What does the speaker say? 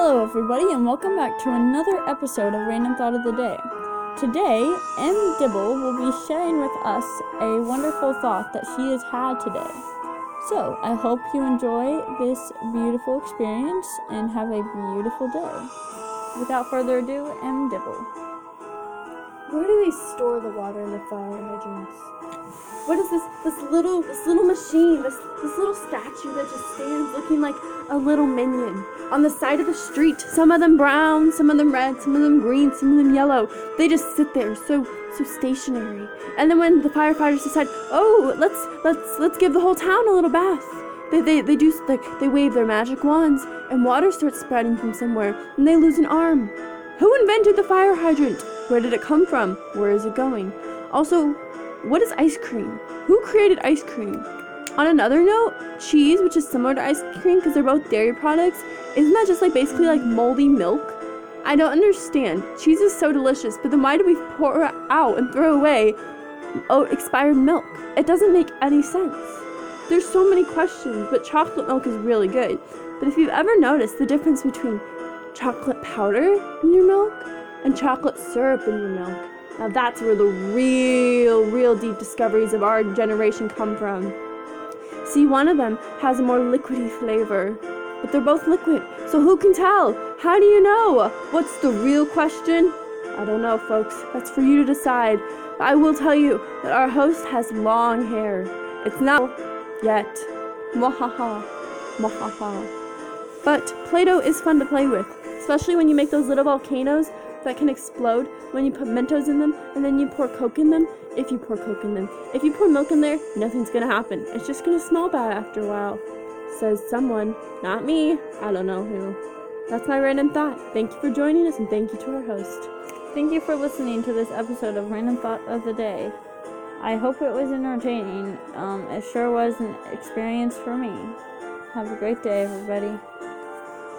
Hello, everybody, and welcome back to another episode of Random Thought of the Day. Today, M. Dibble will be sharing with us a wonderful thought that she has had today. So, I hope you enjoy this beautiful experience and have a beautiful day. Without further ado, M. Dibble. Where do they store the water in the fire hydrants? What is this this little this little machine, this this little statue that just stands looking like a little minion on the side of the street. Some of them brown, some of them red, some of them green, some of them yellow. They just sit there so so stationary. And then when the firefighters decide, "Oh, let's let's let's give the whole town a little bath." They, they, they do like they wave their magic wands and water starts sprouting from somewhere and they lose an arm. Who invented the fire hydrant? Where did it come from? Where is it going? Also, what is ice cream? Who created ice cream? On another note, cheese, which is similar to ice cream because they're both dairy products, isn't that just like basically like moldy milk? I don't understand. Cheese is so delicious, but then why do we pour out and throw away oh, expired milk? It doesn't make any sense. There's so many questions, but chocolate milk is really good. But if you've ever noticed the difference between chocolate powder in your milk and chocolate syrup in your milk, now that's where the real, real deep discoveries of our generation come from. See, one of them has a more liquidy flavor, but they're both liquid, so who can tell? How do you know? What's the real question? I don't know, folks. That's for you to decide. But I will tell you that our host has long hair. It's not yet. Mwahaha. Mwahaha. But Play Doh is fun to play with, especially when you make those little volcanoes that can explode when you put Mentos in them and then you pour Coke in them. If you pour Coke in them, if you pour milk in there, nothing's gonna happen. It's just gonna smell bad after a while. Says someone, not me. I don't know who. That's my random thought. Thank you for joining us and thank you to our host. Thank you for listening to this episode of Random Thought of the Day. I hope it was entertaining. Um, it sure was an experience for me. Have a great day, everybody.